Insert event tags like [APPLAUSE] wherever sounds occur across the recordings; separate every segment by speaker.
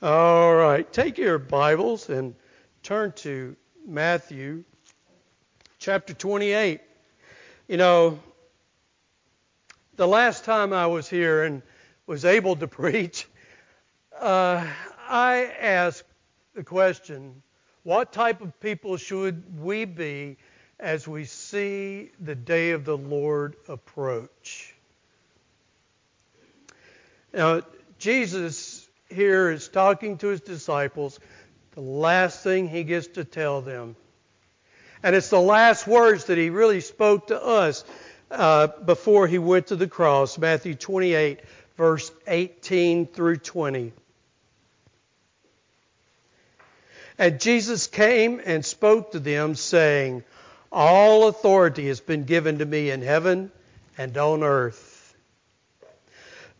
Speaker 1: All right, take your Bibles and turn to Matthew chapter 28. You know, the last time I was here and was able to [LAUGHS] preach, uh, I asked the question what type of people should we be as we see the day of the Lord approach? Now, Jesus here is talking to his disciples, the last thing he gets to tell them. And it's the last words that he really spoke to us uh, before he went to the cross, Matthew 28, verse 18 through 20. And Jesus came and spoke to them, saying, All authority has been given to me in heaven and on earth.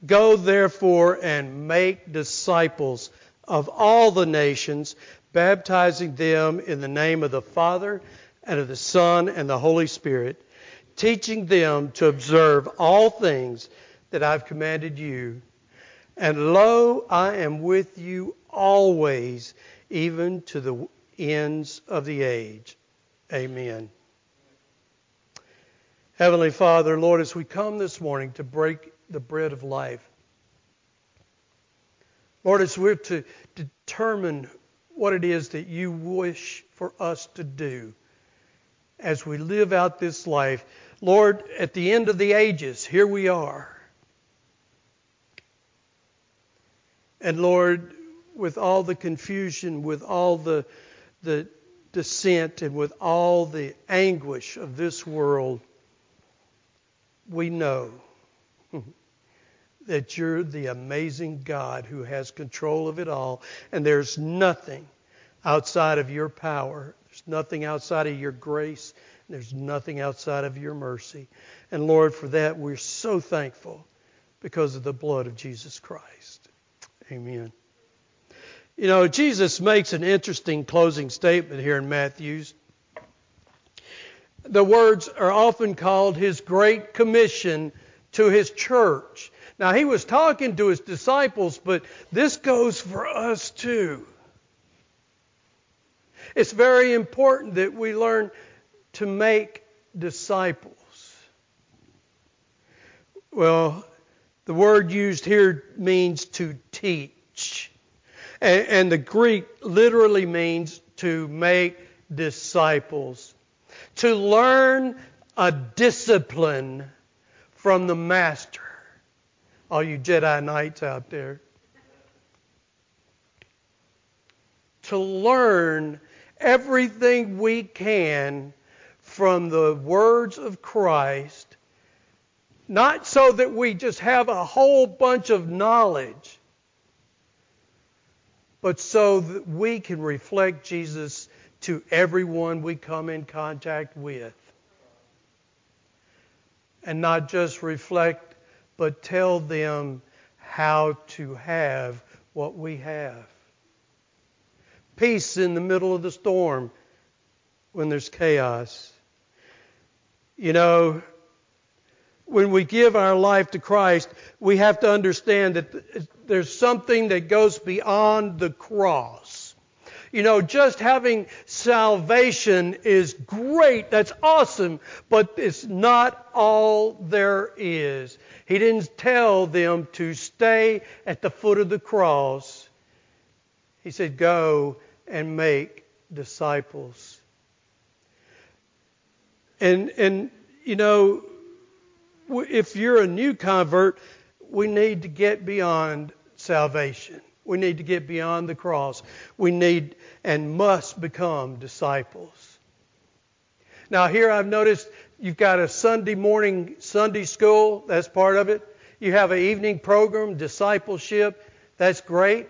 Speaker 1: Go therefore and make disciples of all the nations, baptizing them in the name of the Father and of the Son and the Holy Spirit, teaching them to observe all things that I've commanded you. And lo, I am with you always, even to the ends of the age. Amen. Heavenly Father, Lord, as we come this morning to break the bread of life. Lord, as we're to determine what it is that you wish for us to do as we live out this life, Lord, at the end of the ages, here we are. And Lord, with all the confusion, with all the, the dissent, and with all the anguish of this world, we know [LAUGHS] that you're the amazing God who has control of it all, and there's nothing outside of your power. There's nothing outside of your grace. There's nothing outside of your mercy. And Lord, for that we're so thankful because of the blood of Jesus Christ. Amen. You know, Jesus makes an interesting closing statement here in Matthew's. The words are often called his great commission to his church. Now, he was talking to his disciples, but this goes for us too. It's very important that we learn to make disciples. Well, the word used here means to teach. And, and the Greek literally means to make disciples. To learn a discipline from the master all you Jedi Knights out there, to learn everything we can from the words of Christ, not so that we just have a whole bunch of knowledge, but so that we can reflect Jesus to everyone we come in contact with. And not just reflect but tell them how to have what we have. Peace in the middle of the storm when there's chaos. You know, when we give our life to Christ, we have to understand that there's something that goes beyond the cross. You know, just having salvation is great. That's awesome. But it's not all there is. He didn't tell them to stay at the foot of the cross. He said, go and make disciples. And, and, you know, if you're a new convert, we need to get beyond salvation. We need to get beyond the cross. We need and must become disciples. Now, here I've noticed you've got a Sunday morning Sunday school. That's part of it. You have an evening program, discipleship. That's great.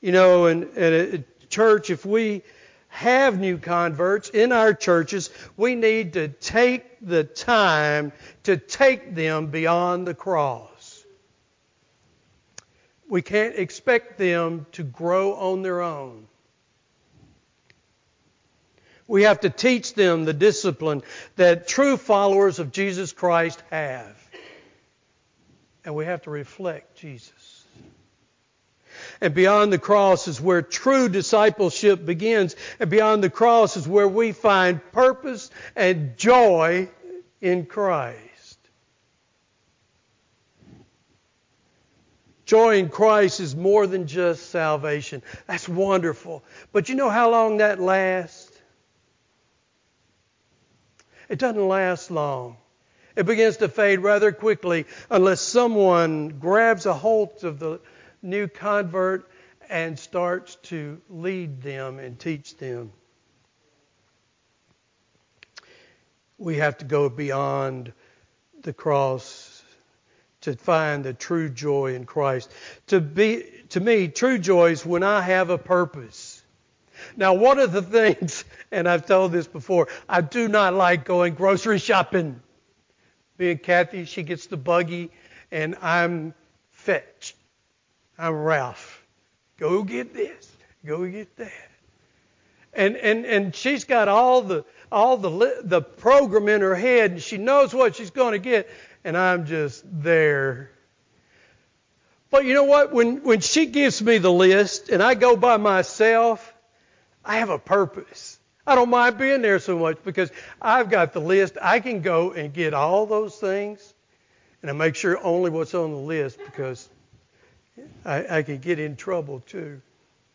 Speaker 1: You know, and, and a church, if we have new converts in our churches, we need to take the time to take them beyond the cross. We can't expect them to grow on their own. We have to teach them the discipline that true followers of Jesus Christ have. And we have to reflect Jesus. And beyond the cross is where true discipleship begins. And beyond the cross is where we find purpose and joy in Christ. Joy in Christ is more than just salvation. That's wonderful. But you know how long that lasts? It doesn't last long. It begins to fade rather quickly unless someone grabs a hold of the new convert and starts to lead them and teach them. We have to go beyond the cross to find the true joy in Christ. To be to me, true joy is when I have a purpose. Now, one of the [LAUGHS] things, and I've told this before, I do not like going grocery shopping. Me and Kathy, she gets the buggy, and I'm Fetch. I'm Ralph. Go get this. Go get that. And and and she's got all the all the the program in her head, and she knows what she's going to get and I'm just there. But you know what? When, when she gives me the list and I go by myself, I have a purpose. I don't mind being there so much because I've got the list. I can go and get all those things and I make sure only what's on the list because I, I get in trouble too,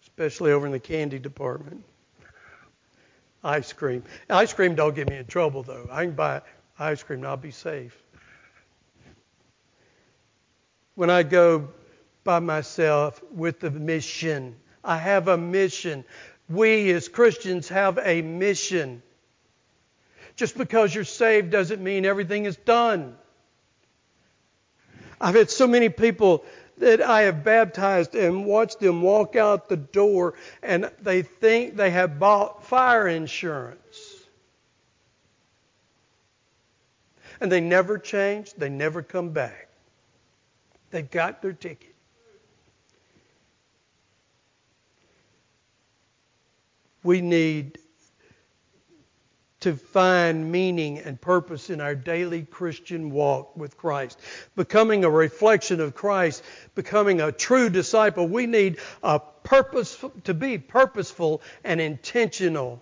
Speaker 1: especially over in the candy department. Ice cream. Ice cream don't get me in trouble though. I can buy ice cream and I'll be safe when I go by myself with the mission. I have a mission. We as Christians have a mission. Just because you're saved doesn't mean everything is done. I've had so many people that I have baptized and watched them walk out the door and they think they have bought fire insurance. And they never change, they never come back. They got their ticket. We need to find meaning and purpose in our daily Christian walk with Christ. Becoming a reflection of Christ, becoming a true disciple, we need a purpose to be purposeful and intentional.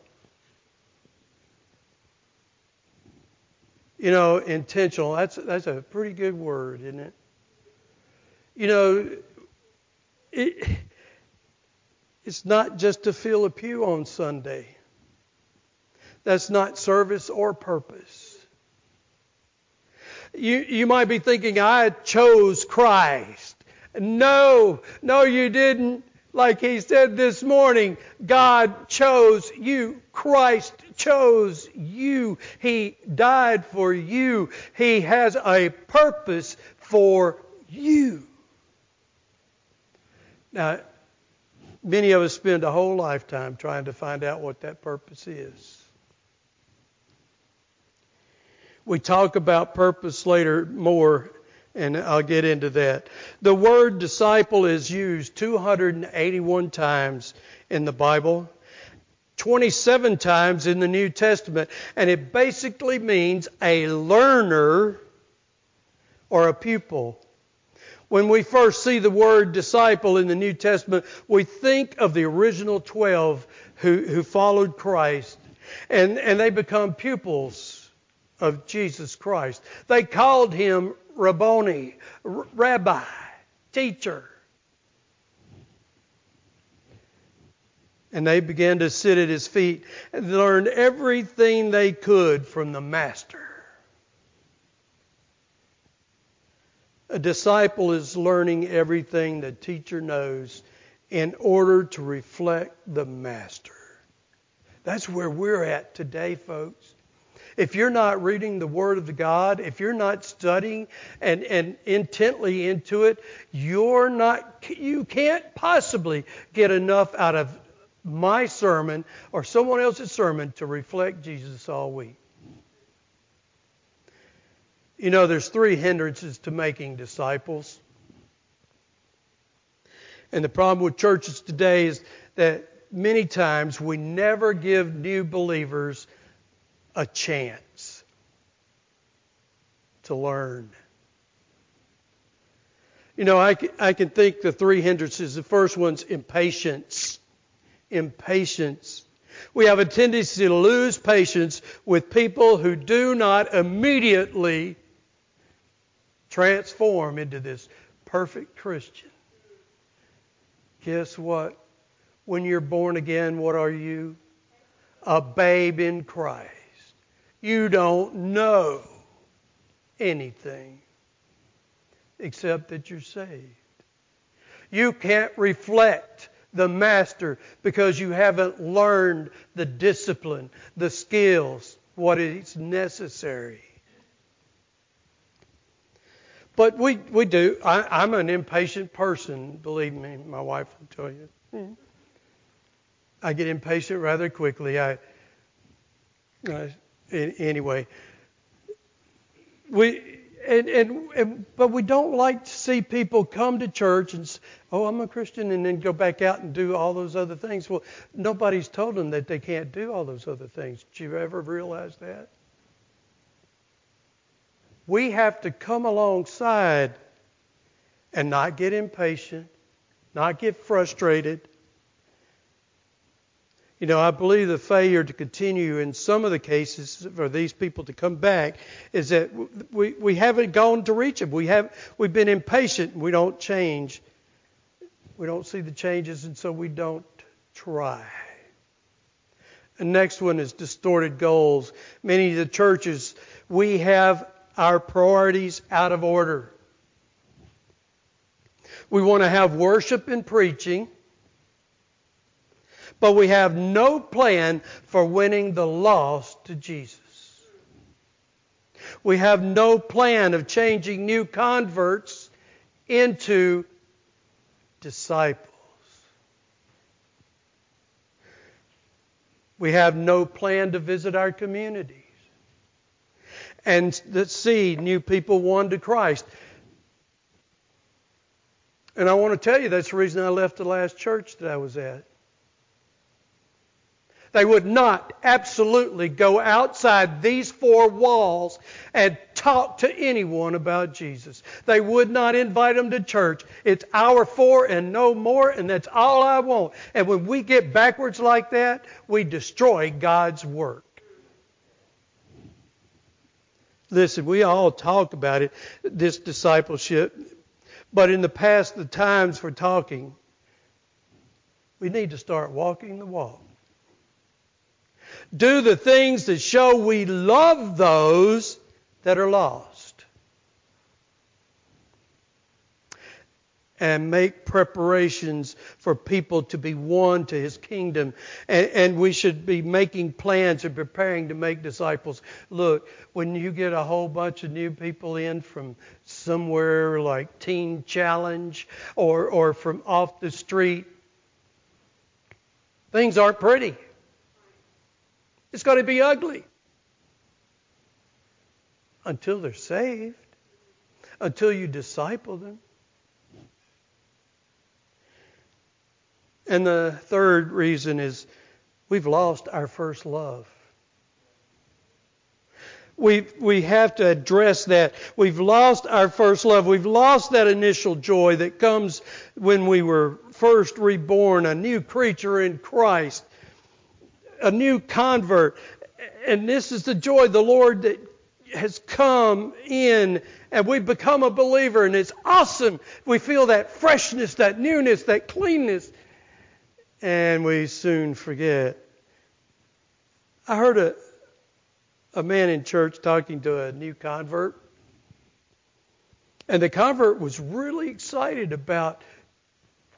Speaker 1: You know, intentional, that's that's a pretty good word, isn't it? You know, it, it's not just to fill a pew on Sunday. That's not service or purpose. You, you might be thinking, I chose Christ. No, no, you didn't. Like he said this morning, God chose you. Christ chose you. He died for you. He has a purpose for you. Now, many of us spend a whole lifetime trying to find out what that purpose is. We talk about purpose later more, and I'll get into that. The word disciple is used 281 times in the Bible, 27 times in the New Testament, and it basically means a learner or a pupil. When we first see the word disciple in the New Testament, we think of the original 12 who, who followed Christ, and, and they become pupils of Jesus Christ. They called him Rabboni, rabbi, teacher. And they began to sit at his feet and learn everything they could from the Master. A disciple is learning everything the teacher knows in order to reflect the master. That's where we're at today, folks. If you're not reading the Word of God, if you're not studying and, and intently into it, you're not, you can't possibly get enough out of my sermon or someone else's sermon to reflect Jesus all week. You know, there's three hindrances to making disciples. And the problem with churches today is that many times we never give new believers a chance to learn. You know, I, I can think the three hindrances. The first one's impatience. Impatience. We have a tendency to lose patience with people who do not immediately transform into this perfect Christian. Guess what? When you're born again, what are you? A babe in Christ. You don't know anything except that you're saved. You can't reflect the master because you haven't learned the discipline, the skills, what is necessary. But we, we do. I, am an impatient person, believe me. My wife will tell you. I get impatient rather quickly. I, uh, anyway, we and, and, and, but we don't like to see people come to church and oh I'm a Christian and then go back out and do all those other things. Well, nobody's told them that they can't do all those other things. Did you ever realize that? We have to come alongside and not get impatient, not get frustrated, you know, I believe the failure to continue in some of the cases for these people to come back is that we, we haven't gone to reach them. We have we've been impatient. We don't change. We don't see the changes, and so we don't try. The next one is distorted goals. Many of the churches we have our priorities out of order. We want to have worship and preaching but we have no plan for winning the lost to Jesus. We have no plan of changing new converts into disciples. We have no plan to visit our communities and that seed new people won to Christ. And I want to tell you that's the reason I left the last church that I was at. They would not absolutely go outside these four walls and talk to anyone about Jesus. They would not invite them to church. It's our four and no more, and that's all I want. And when we get backwards like that, we destroy God's work. Listen, we all talk about it, this discipleship, but in the past, the times for talking, we need to start walking the walk do the things that show we love those that are lost. And make preparations for people to be won to his kingdom. And, and, we should be making plans and preparing to make disciples. Look, when you get a whole bunch of new people in from somewhere like Teen Challenge or, or from off the street, things aren't pretty. It's got to be ugly. Until they're saved, until you disciple them. And the third reason is we've lost our first love. We, we have to address that. We've lost our first love. We've lost that initial joy that comes when we were first reborn, a new creature in Christ a new convert. And this is the joy of the Lord that has come in and we've become a believer and it's awesome. We feel that freshness, that newness, that cleanness. And we soon forget. I heard a, a man in church talking to a new convert. And the convert was really excited about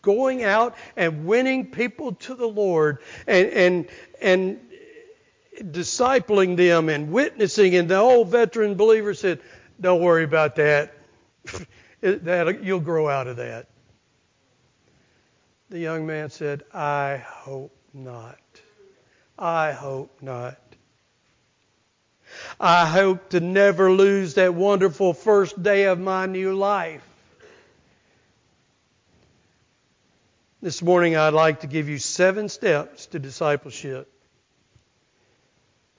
Speaker 1: going out and winning people to the Lord and, and, and discipling them and witnessing. And the old veteran believer said, Don't worry about that. [LAUGHS] that you'll grow out of that. The young man said, I hope not. I hope not. I hope to never lose that wonderful first day of my new life. This morning, I'd like to give you seven steps to discipleship.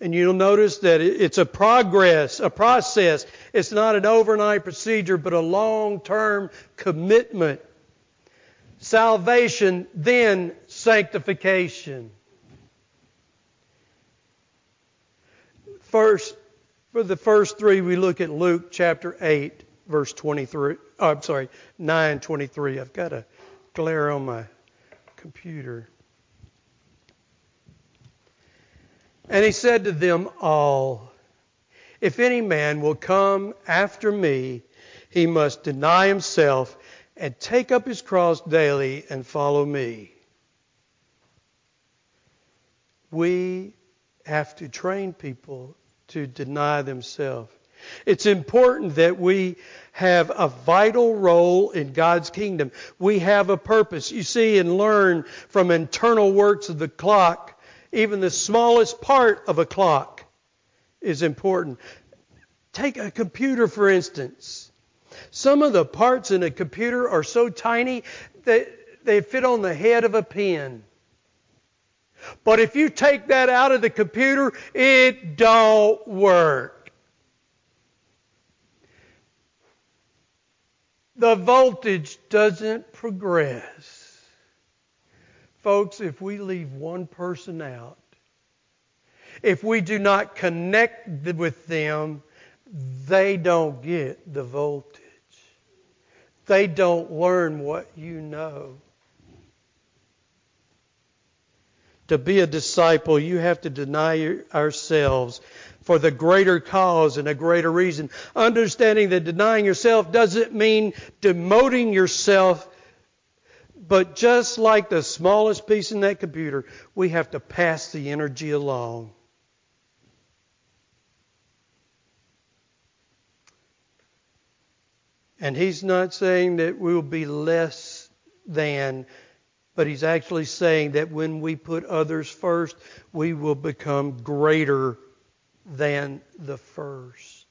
Speaker 1: And you'll notice that it's a progress, a process. It's not an overnight procedure, but a long term commitment. Salvation, then sanctification. First, for the first three, we look at Luke chapter 8, verse 23. Oh, I'm sorry, 9 23. I've got a glare on my computer. And he said to them all, If any man will come after me, he must deny himself and take up his cross daily and follow me. We have to train people to deny themselves. It's important that we have a vital role in God's kingdom. We have a purpose. You see and learn from internal works of the clock even the smallest part of a clock is important. Take a computer, for instance. Some of the parts in a computer are so tiny that they fit on the head of a pin. But if you take that out of the computer, it don't work. The voltage doesn't progress. Folks, if we leave one person out, if we do not connect with them, they don't get the voltage. They don't learn what you know. To be a disciple, you have to deny ourselves for the greater cause and a greater reason. Understanding that denying yourself doesn't mean demoting yourself but just like the smallest piece in that computer, we have to pass the energy along. And he's not saying that we'll be less than, but he's actually saying that when we put others first, we will become greater than the first.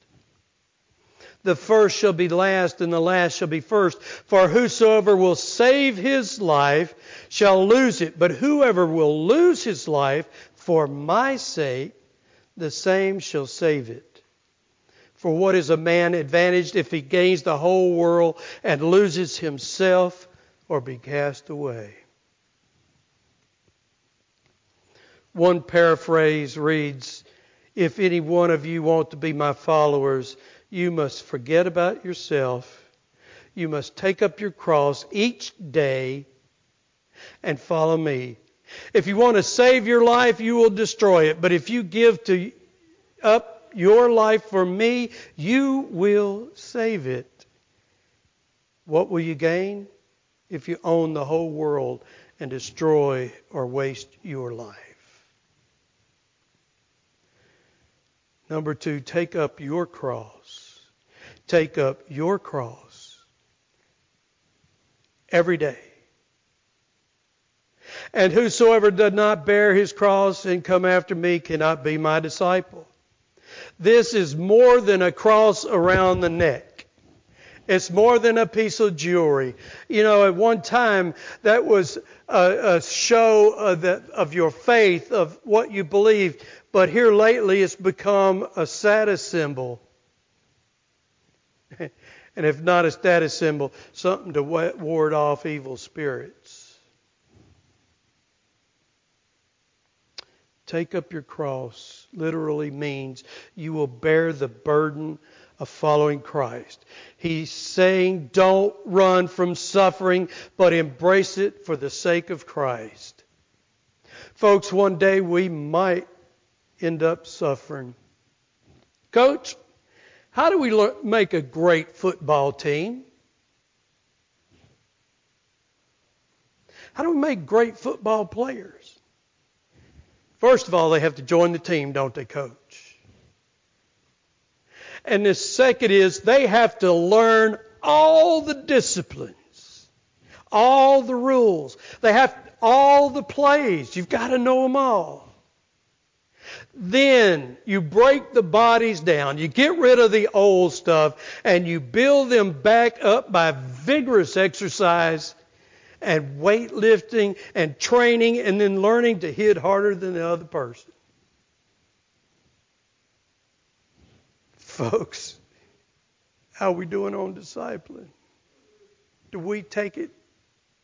Speaker 1: The first shall be last, and the last shall be first. For whosoever will save his life shall lose it, but whoever will lose his life for my sake, the same shall save it. For what is a man advantaged if he gains the whole world and loses himself or be cast away? One paraphrase reads, If any one of you want to be my followers, you must forget about yourself. You must take up your cross each day and follow me. If you want to save your life, you will destroy it. But if you give to up your life for me, you will save it. What will you gain if you own the whole world and destroy or waste your life? Number two, take up your cross. Take up your cross every day. And whosoever does not bear his cross and come after me cannot be my disciple. This is more than a cross around the neck. It's more than a piece of jewelry. You know, at one time, that was a, a show of, the, of your faith, of what you believed. But here lately, it's become a status symbol. [LAUGHS] and if not a status symbol, something to ward off evil spirits. Take up your cross literally means you will bear the burden of following Christ. He's saying don't run from suffering, but embrace it for the sake of Christ. Folks, one day we might end up suffering. Coach, how do we make a great football team? How do we make great football players? First of all, they have to join the team, don't they, coach? And the second is they have to learn all the disciplines, all the rules. They have all the plays. You've got to know them all. Then you break the bodies down, you get rid of the old stuff, and you build them back up by vigorous exercise and weightlifting and training and then learning to hit harder than the other person. folks, how are we doing on discipling? Do we take it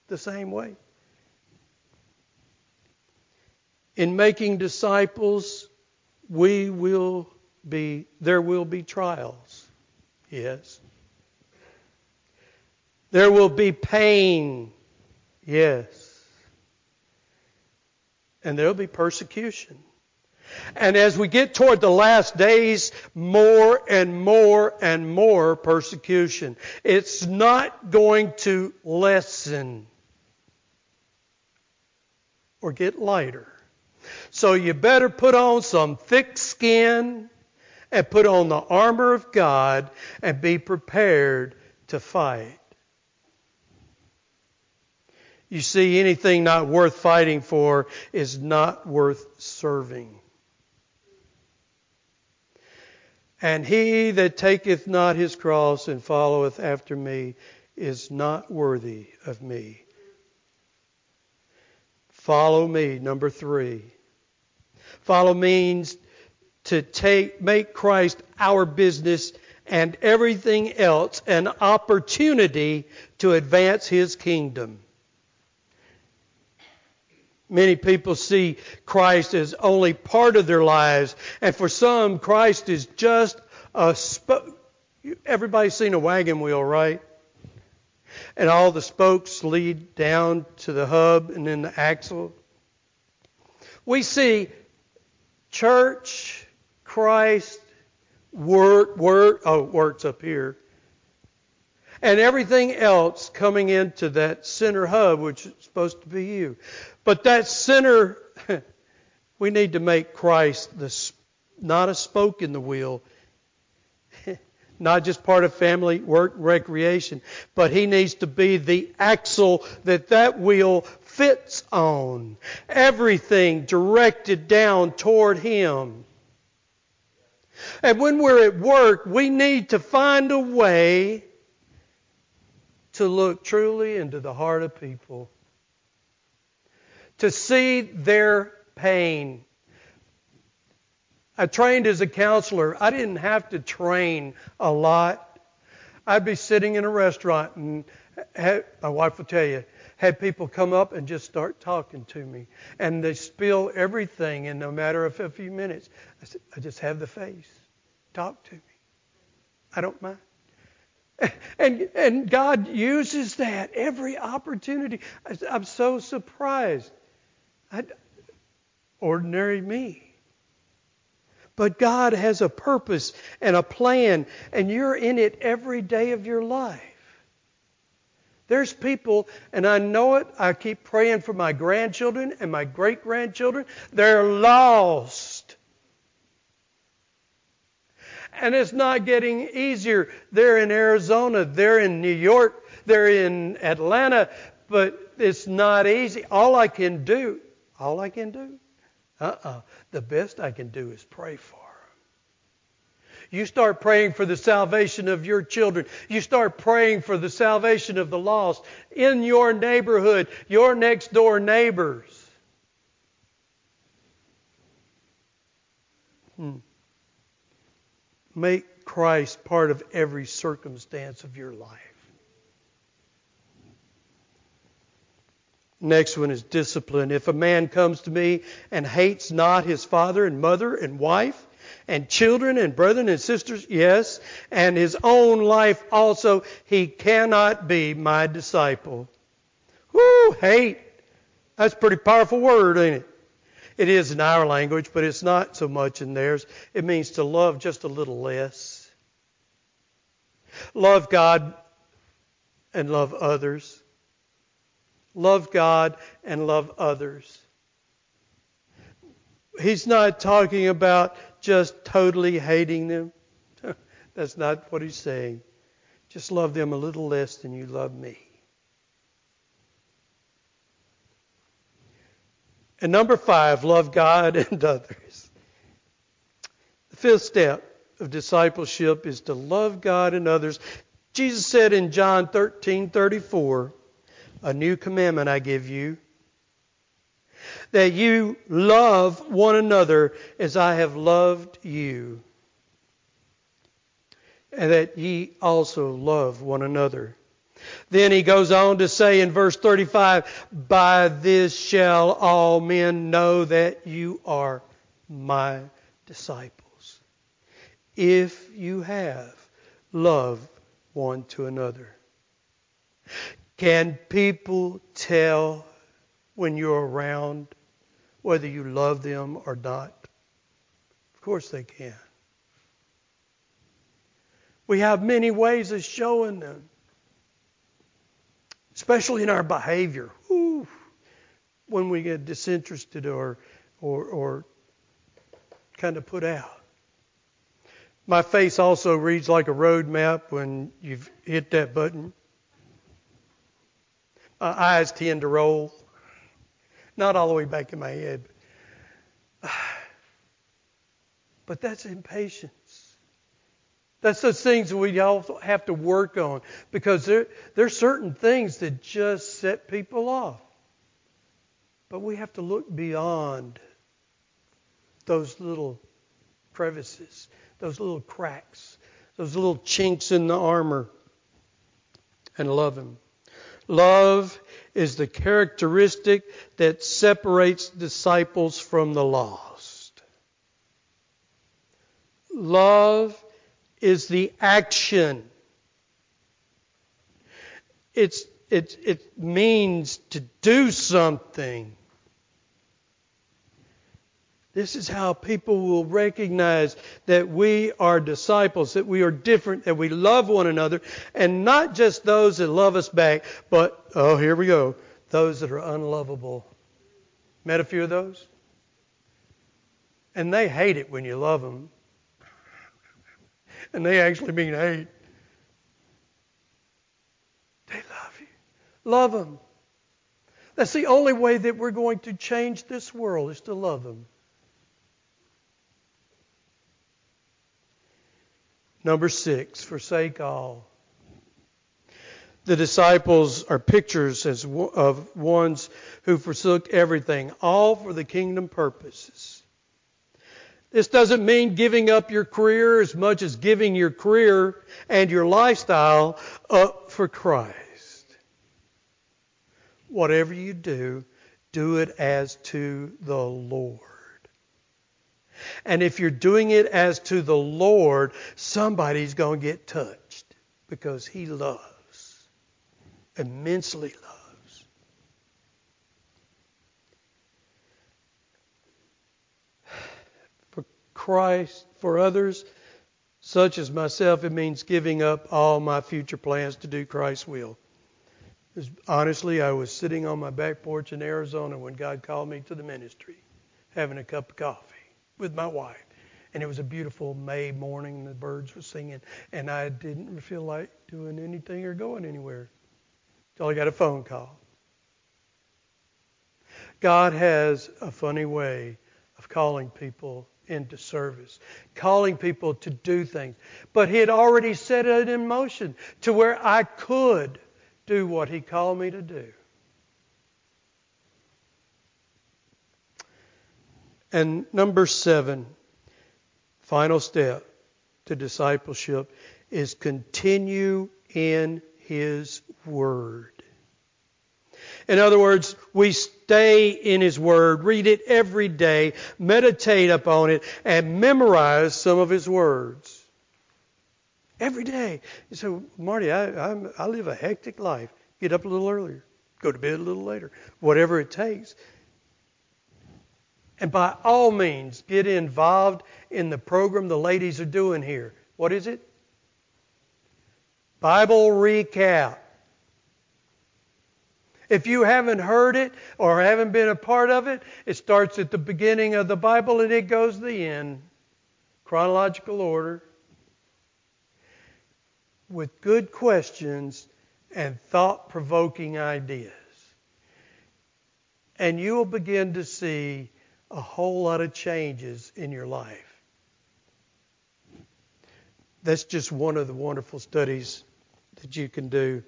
Speaker 1: the same way? In making disciples, we will be there will be trials. Yes. There will be pain. Yes. And there'll be persecution. And as we get toward the last days, more and more and more persecution. It's not going to lessen or get lighter. So you better put on some thick skin and put on the armor of God and be prepared to fight. You see, anything not worth fighting for is not worth serving. And he that taketh not his cross and followeth after me is not worthy of me. Follow me, number three. Follow means to take, make Christ our business and everything else an opportunity to advance His kingdom. Many people see Christ as only part of their lives, and for some, Christ is just a. Sp- Everybody's seen a wagon wheel, right? And all the spokes lead down to the hub and then the axle. We see church, Christ, word, word, oh, words up here, and everything else coming into that center hub, which is supposed to be you. But that center, [LAUGHS] we need to make Christ the, not a spoke in the wheel, [LAUGHS] not just part of family work recreation, but he needs to be the axle that that wheel fits on. Everything directed down toward him. And when we're at work, we need to find a way to look truly into the heart of people to see their pain. I trained as a counselor. I didn't have to train a lot. I'd be sitting in a restaurant and have, my wife will tell you, had people come up and just start talking to me. And they spill everything in no matter of a few minutes. I said, I just have the face. Talk to me. I don't mind. And, and God uses that every opportunity. I'm so surprised. I, ordinary me. But God has a purpose and a plan, and you're in it every day of your life. There's people, and I know it, I keep praying for my grandchildren and my great grandchildren. They're lost. And it's not getting easier. They're in Arizona, they're in New York, they're in Atlanta, but it's not easy. All I can do all I can do? Uh-uh. The best I can do is pray for. You start praying for the salvation of your children. You start praying for the salvation of the lost in your neighborhood, your next door neighbors. Hmm. Make Christ part of every circumstance of your life. Next one is discipline. If a man comes to me and hates not his father and mother and wife and children and brethren and sisters, yes, and his own life also, he cannot be my disciple. Whoo, hate. That's a pretty powerful word, ain't it? It is in our language, but it's not so much in theirs. It means to love just a little less. Love God and love others love God and love others. He's not talking about just totally hating them. [LAUGHS] That's not what he's saying. Just love them a little less than you love me. And number five, love God [LAUGHS] and others. The fifth step of discipleship is to love God and others. Jesus said in John 13 34, a new commandment I give you that you love one another as I have loved you. and that ye also love one another. Then he goes on to say in verse 35, By this shall all men know that you are my disciples, if you have love one to another. Can people tell when you're around whether you love them or not? Of course they can. We have many ways of showing them, especially in our behavior. Ooh, when we get disinterested or, or, or kind of put out. My face also reads like a road map when you've hit that button. My eyes tend to roll. Not all the way back in my head. [SIGHS] But that's impatience. That's those things we all have to work on because there, there are certain things that just set people off. But we have to look beyond those little crevices, those little cracks, those little chinks in the armor, and love Him. Love is the characteristic that separates disciples from the lost. Love is the action. It's, it, it means to do something. This is how people will recognize that we are disciples, that we are different, that we love one another, and not just those that love us back, but, oh, here we go, those that are unlovable. Met a few of those? And they hate it when you love them. And they actually mean hate. They love you. Love them. That's the only way that we're going to change this world is to love them. Number six, forsake all. The disciples are pictures as of ones who forsook everything, all for the kingdom purposes. This doesn't mean giving up your career as much as giving your career and your lifestyle up for Christ. Whatever you do, do it as to the Lord. And if you're doing it as to the Lord, somebody's going to get touched because He loves, immensely loves. For Christ, for others, such as myself, it means giving up all my future plans to do Christ's will. Honestly, I was sitting on my back porch in Arizona when God called me to the ministry, having a cup of coffee with my wife. And it was a beautiful May morning. The birds were singing, and I didn't feel like doing anything or going anywhere until I got a phone call. God has a funny way of calling people into service, calling people to do things. But He had already set it in motion to where I could do what He called me to do. And number seven, final step to discipleship is continue in His Word. In other words, we stay in His Word, read it every day, meditate upon it, and memorize some of His words. Every day. You say, Marty, I, I'm, I live a hectic life. Get up a little earlier, go to bed a little later, whatever it takes. And by all means, get involved in the program the ladies are doing here. What is it? Bible recap. If you haven't heard it or haven't been a part of it, it starts at the beginning of the Bible and it goes to the end. Chronological order. With good questions and thought provoking ideas. And you will begin to see a whole lot of changes in your life. That's just one of the wonderful studies that you can do.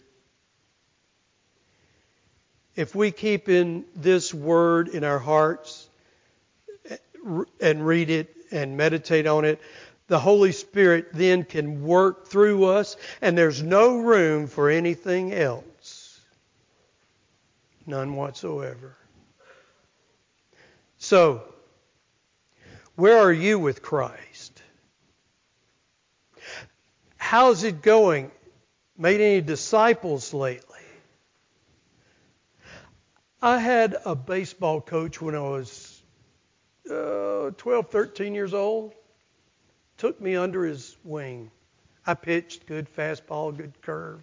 Speaker 1: If we keep in this word in our hearts and read it and meditate on it, the Holy Spirit then can work through us, and there's no room for anything else. None whatsoever. So, where are you with Christ? How's it going? Made any disciples lately? I had a baseball coach when I was uh, 12, 13 years old. Took me under his wing. I pitched good fastball, good curve.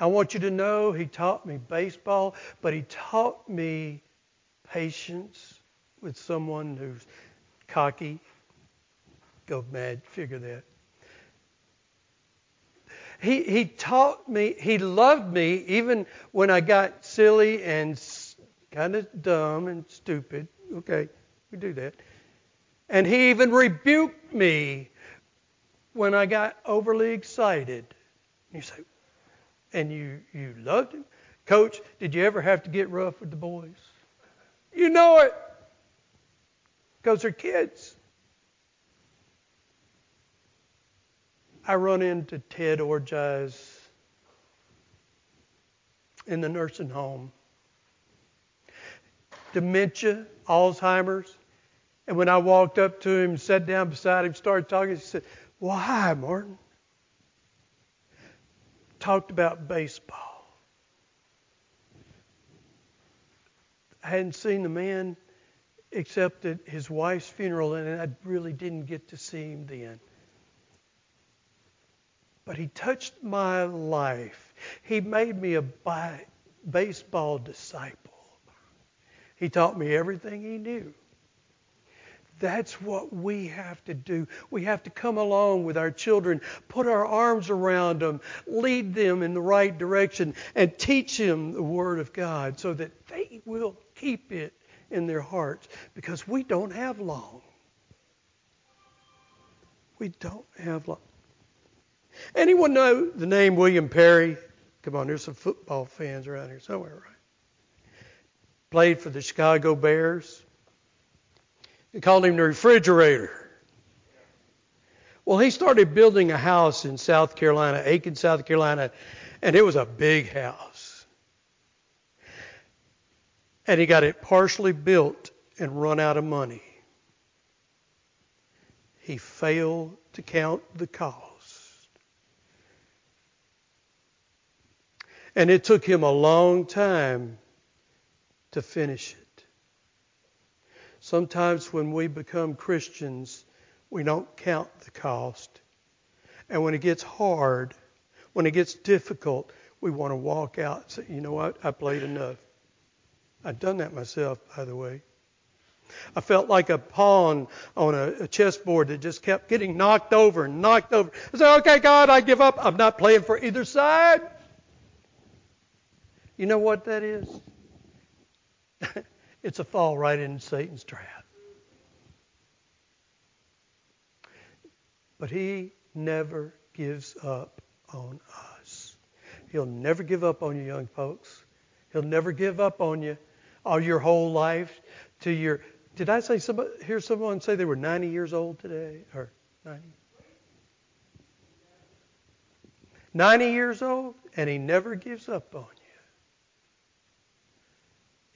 Speaker 1: I want you to know he taught me baseball, but he taught me patience with someone who's cocky. Go mad, figure that. He, he taught me, he loved me even when I got silly and kind of dumb and stupid. Okay, we do that. And he even rebuked me when I got overly excited. You say, and you, you loved him? Coach, did you ever have to get rough with the boys? You know it. Because they're kids. I run into Ted Orgies in the nursing home. Dementia, Alzheimer's. And when I walked up to him, sat down beside him, started talking, he said, Well, hi, Martin. Talked about baseball. I hadn't seen the man except at his wife's funeral, and I really didn't get to see him then but he touched my life. He made me a baseball disciple. He taught me everything he knew. That's what we have to do. We have to come along with our children, put our arms around them, lead them in the right direction, and teach them the Word of God so that they will keep it in their hearts because we don't have long. We don't have long. Anyone know the name William Perry? Come on, there's some football fans around here somewhere, right? Played for the Chicago Bears. They called him the refrigerator. Well, he started building a house in South Carolina, Aiken, South Carolina, and it was a big house. And he got it partially built and run out of money. He failed to count the cost. And it took him a long time to finish it. Sometimes when we become Christians, we don't count the cost. And when it gets hard, when it gets difficult, we want to walk out and say, you know what, I played enough. I've done that myself, by the way. I felt like a pawn on a, a chessboard that just kept getting knocked over and knocked over. I said, okay, God, I give up. I'm not playing for either side. You know what that is? [LAUGHS] it's a fall right into Satan's trap. But he never gives up on us. He'll never give up on you, young folks. He'll never give up on you all your whole life to your. Did I say somebody, hear someone say they were 90 years old today? Or 90? 90 years old, and he never gives up on you.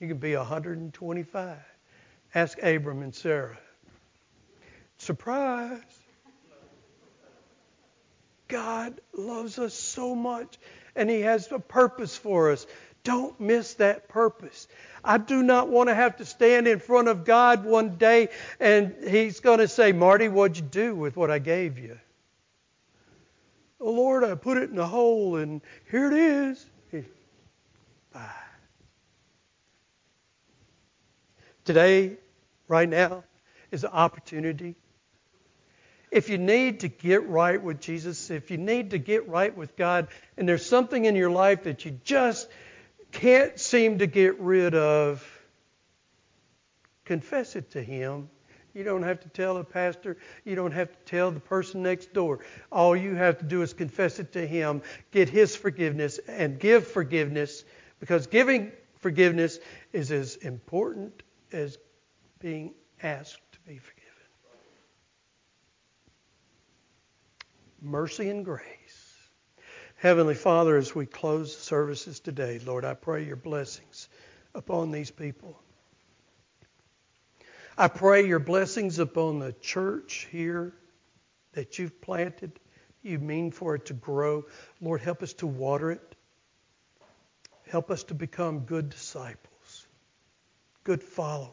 Speaker 1: You can be 125. Ask Abram and Sarah. Surprise! God loves us so much, and He has a purpose for us. Don't miss that purpose. I do not want to have to stand in front of God one day and He's going to say, Marty, what'd you do with what I gave you? Oh, Lord, I put it in a hole, and here it is. Bye. Today, right now, is an opportunity. If you need to get right with Jesus, if you need to get right with God, and there's something in your life that you just can't seem to get rid of, confess it to Him. You don't have to tell a pastor. You don't have to tell the person next door. All you have to do is confess it to Him, get His forgiveness, and give forgiveness because giving forgiveness is as important as being asked to be forgiven. Mercy and grace. Heavenly Father, as we close the services today, Lord, I pray your blessings upon these people. I pray your blessings upon the church here that you've planted. You mean for it to grow. Lord, help us to water it. Help us to become good disciples good followers.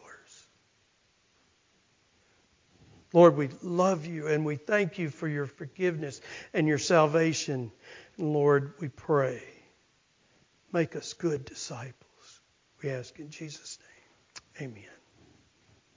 Speaker 1: Lord, we love you and we thank you for your forgiveness and your salvation. Lord, we pray, make us good disciples. We ask in Jesus' name. Amen.